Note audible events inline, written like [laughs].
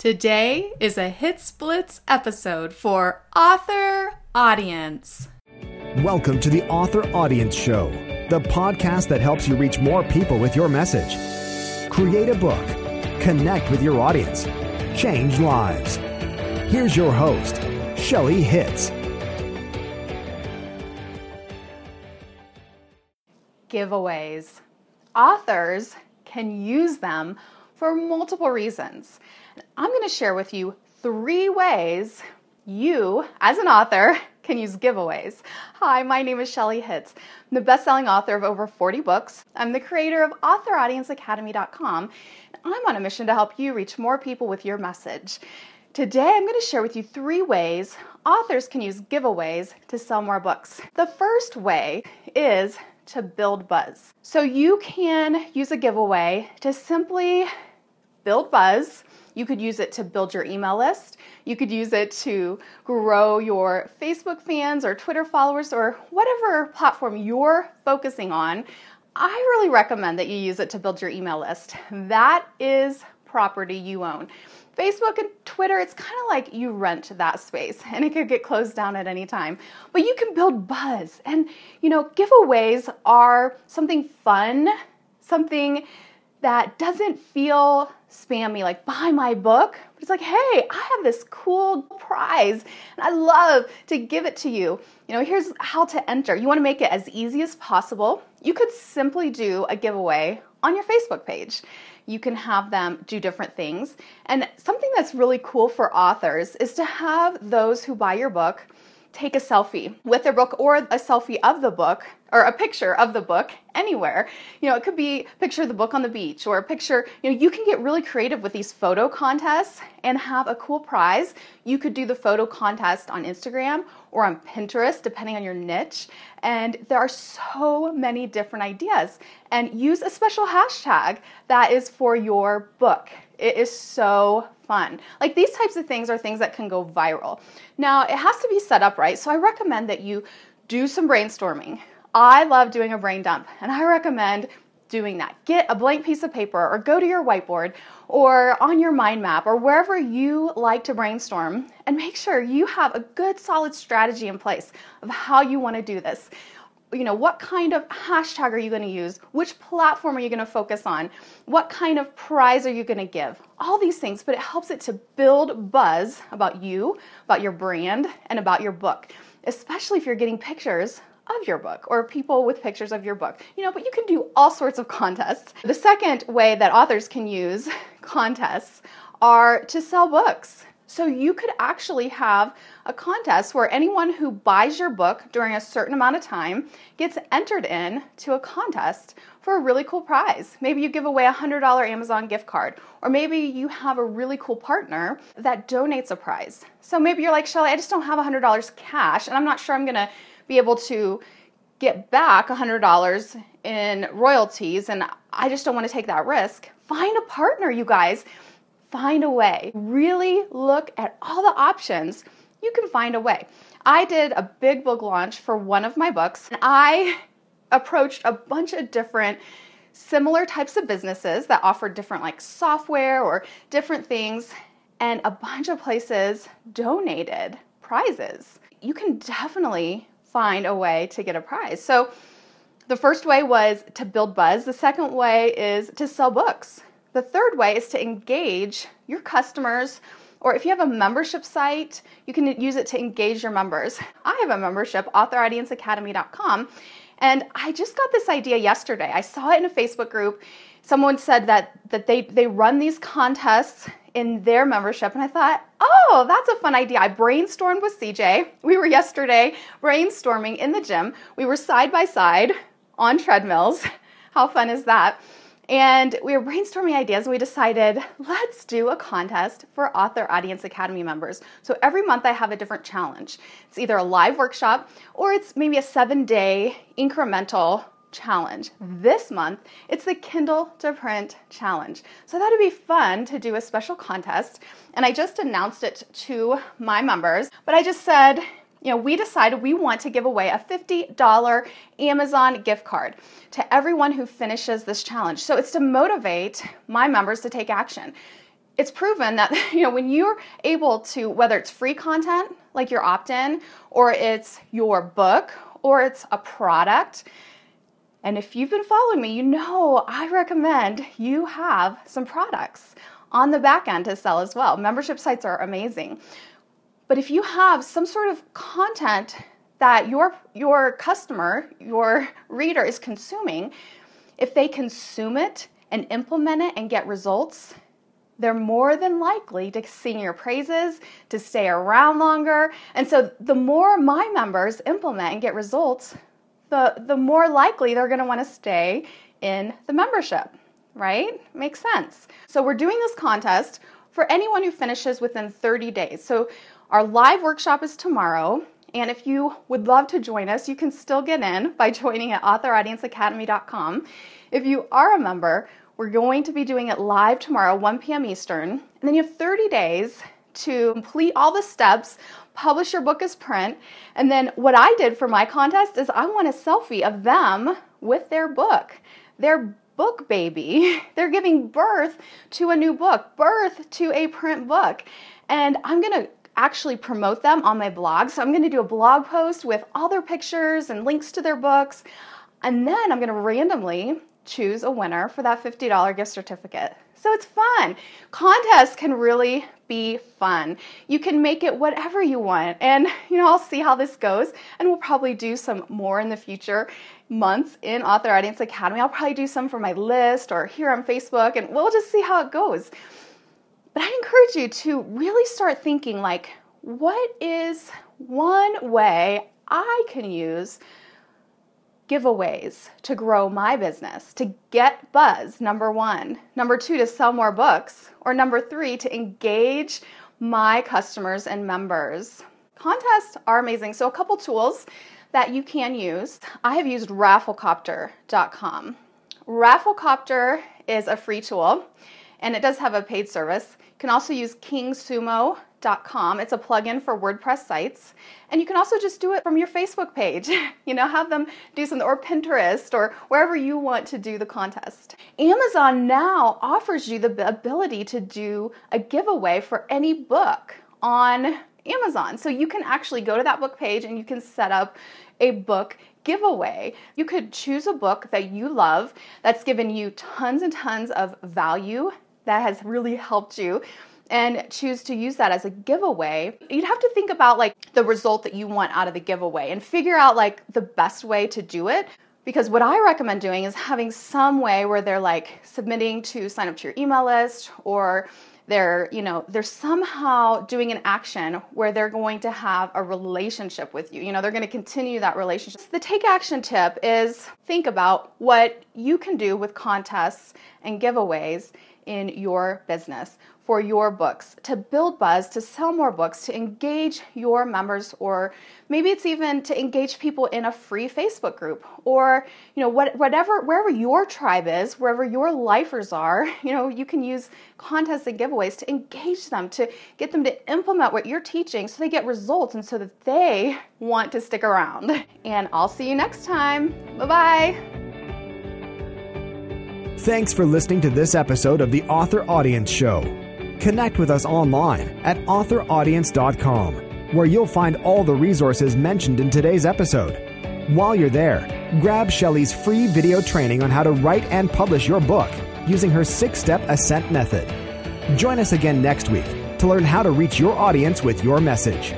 Today is a HitzBlitz episode for Author Audience. Welcome to the Author Audience Show, the podcast that helps you reach more people with your message. Create a book, connect with your audience, change lives. Here's your host, Shelley Hitz. Giveaways. Authors can use them for multiple reasons. I'm going to share with you three ways you, as an author, [laughs] can use giveaways. Hi, my name is Shelley Hitz. I'm the best-selling author of over 40 books. I'm the creator of AuthorAudienceAcademy.com. I'm on a mission to help you reach more people with your message. Today, I'm going to share with you three ways authors can use giveaways to sell more books. The first way is to build buzz. So you can use a giveaway to simply build buzz. You could use it to build your email list. You could use it to grow your Facebook fans or Twitter followers or whatever platform you're focusing on. I really recommend that you use it to build your email list. That is property you own. Facebook and Twitter, it's kind of like you rent that space and it could get closed down at any time. But you can build buzz. And, you know, giveaways are something fun, something that doesn't feel spammy, like buy my book. But it's like, hey, I have this cool prize and I love to give it to you. You know, here's how to enter. You want to make it as easy as possible. You could simply do a giveaway on your Facebook page. You can have them do different things. And something that's really cool for authors is to have those who buy your book take a selfie with their book or a selfie of the book or a picture of the book anywhere. You know, it could be a picture of the book on the beach or a picture, you know, you can get really creative with these photo contests and have a cool prize. You could do the photo contest on Instagram or on Pinterest, depending on your niche. And there are so many different ideas. And use a special hashtag that is for your book. It is so fun. Like these types of things are things that can go viral. Now, it has to be set up right. So I recommend that you do some brainstorming. I love doing a brain dump, and I recommend doing that. Get a blank piece of paper or go to your whiteboard or on your mind map or wherever you like to brainstorm and make sure you have a good solid strategy in place of how you want to do this you know, what kind of hashtag are you going to use? Which platform are you going to focus on? What kind of prize are you going to give? All these things, but it helps it to build buzz about you, about your brand, and about your book, especially if you're getting pictures of your book or people with pictures of your book. You know, but you can do all sorts of [laughs] contests. The second way that authors can use contests are to sell books. So you could actually have a contest where anyone who buys your book during a certain amount of time gets entered in to a contest for a really cool prize. Maybe you give away a $100 Amazon gift card, or maybe you have a really cool partner that donates a prize. So maybe you're like, Shelley, I just don't have $100 cash, and I'm not sure I'm gonna be able to get back $100 in royalties, and I just don't wanna take that risk. Find a partner, you guys find a way. Really look at all the options. You can find a way. I did a big book launch for one of my books, and I approached a bunch of different similar types of businesses that offered different like software or different things and a bunch of places donated prizes. You can definitely find a way to get a prize. So the first way was to build buzz. The second way is to sell books. The third way is to engage your customers, or if you have a membership site, you can use it to engage your members. I have a membership, authoraudienceacademy.com, and I just got this idea yesterday. I saw it in a Facebook group. Someone said that, that they, they run these contests in their membership, and I thought, oh, that's a fun idea. I brainstormed with CJ. We were yesterday brainstorming in the gym. We were side by side on treadmills. How fun is that? And we were brainstorming ideas and we decided let's do a contest for Author Audience Academy members. So every month I have a different challenge. It's either a live workshop or it's maybe a seven day incremental challenge. Mm-hmm. This month, it's the Kindle to Print challenge. So that'd be fun to do a special contest. And I just announced it to my members, but I just said, you know, we decided we want to give away a $50 Amazon gift card to everyone who finishes this challenge. So it's to motivate my members to take action. it's proven that [laughs] you know when you're able to whether it's free content like your opt-in or it's your book or it's a product and if you've been following me you know i recommend you have some products on the back end to sell as well membership sites are amazing but if you have some sort of content that your your customer your reader is consuming if they consume it and implement it and get results they're more than likely to sing your praises, to stay around longer. And so the more my members implement and get results, the, the more likely they're want to stay in the membership, right? Makes sense. So we're doing this contest for anyone who finishes within 30 days. So our live workshop is tomorrow. And if you would love to join us, you can still get in by [laughs] joining at authoraudienceacademy.com. If you are a member, we're going to be doing it live tomorrow, 1 p.m. Eastern. And then you have 30 days to complete all the steps, publish your book as print. And then what I did for my contest is I want a selfie of them with their book. Their book baby. [laughs] They're giving birth to a new book, birth to a print book. And I'm going to actually promote them on my blog. So I'm going to do a blog post with all their pictures and links to their books. And then I'm going to randomly choose a winner for that $50 gift certificate. So it's fun. Contests can really be fun. You can make it whatever you want. And, you know, I'll see how this goes. And we'll probably do some more in the future months in Author Audience Academy. I'll probably do some for my list or here on Facebook, and we'll just see how it goes. But I encourage you to really start thinking like, what is one way I can use giveaways to grow my business, to get buzz, number one. Number two, to sell more books. Or number three, to engage my customers and members. Contests are amazing. So, a couple tools that you can use. I have used rafflecopter.com. Rafflecopter is a free tool and it does have a paid service. You can also use KingSumo Com. It's a plugin for WordPress sites. And you can also just do it from your Facebook page. [laughs] you know, have them do something, or Pinterest, or wherever you want to do the contest. Amazon now offers you the ability to do a giveaway for any book on Amazon. So you can actually go to that book page and you can set up a book giveaway. You could choose a book that you love that's given you tons and tons of value that has really helped you and choose to use that as a giveaway, you'd have to think about like the result that you want out of the giveaway and figure out like the best way to do it. Because what I recommend doing is having some way where they're like submitting to sign up to your email list or they're, you know, they're somehow doing an action where they're going to have a relationship with you. You know, they're going to continue that relationship. The take action tip is think about what you can do with contests and giveaways in your business for your books, to build buzz, to sell more books, to engage your members, or maybe it's even to engage people in a free Facebook group, or you know what, whatever wherever your tribe is, wherever your lifers are, [laughs] you know you can use contests and giveaways to engage them, to get them to implement what you're teaching, so they get results, and so that they want to stick around. And I'll see you next time. Bye bye. Thanks for listening to this episode of the Author Audience Show. Connect with us online at authoraudience.com, where you'll find all the resources mentioned in today's episode. While you're there, grab Shelley's free video training on how to write and publish your book using her six step ascent method. Join us again next week to learn how to reach your audience with your message.